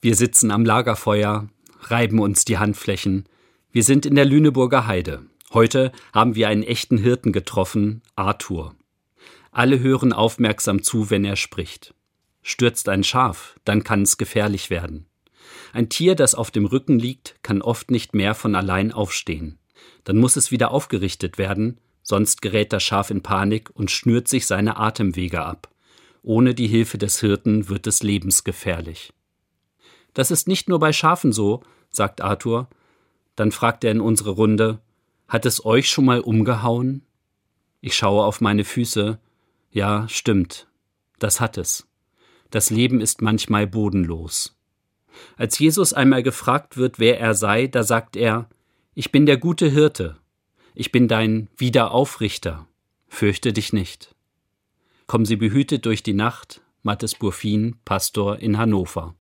Wir sitzen am Lagerfeuer, reiben uns die Handflächen. Wir sind in der Lüneburger Heide. Heute haben wir einen echten Hirten getroffen, Arthur. Alle hören aufmerksam zu, wenn er spricht. Stürzt ein Schaf, dann kann es gefährlich werden. Ein Tier, das auf dem Rücken liegt, kann oft nicht mehr von allein aufstehen. Dann muss es wieder aufgerichtet werden, sonst gerät das Schaf in Panik und schnürt sich seine Atemwege ab. Ohne die Hilfe des Hirten wird es lebensgefährlich. Das ist nicht nur bei Schafen so, sagt Arthur. Dann fragt er in unsere Runde, hat es euch schon mal umgehauen? Ich schaue auf meine Füße. Ja, stimmt. Das hat es. Das Leben ist manchmal bodenlos. Als Jesus einmal gefragt wird, wer er sei, da sagt er, ich bin der gute Hirte. Ich bin dein Wiederaufrichter. Fürchte dich nicht. Kommen Sie behütet durch die Nacht, Mattes Burfin, Pastor in Hannover.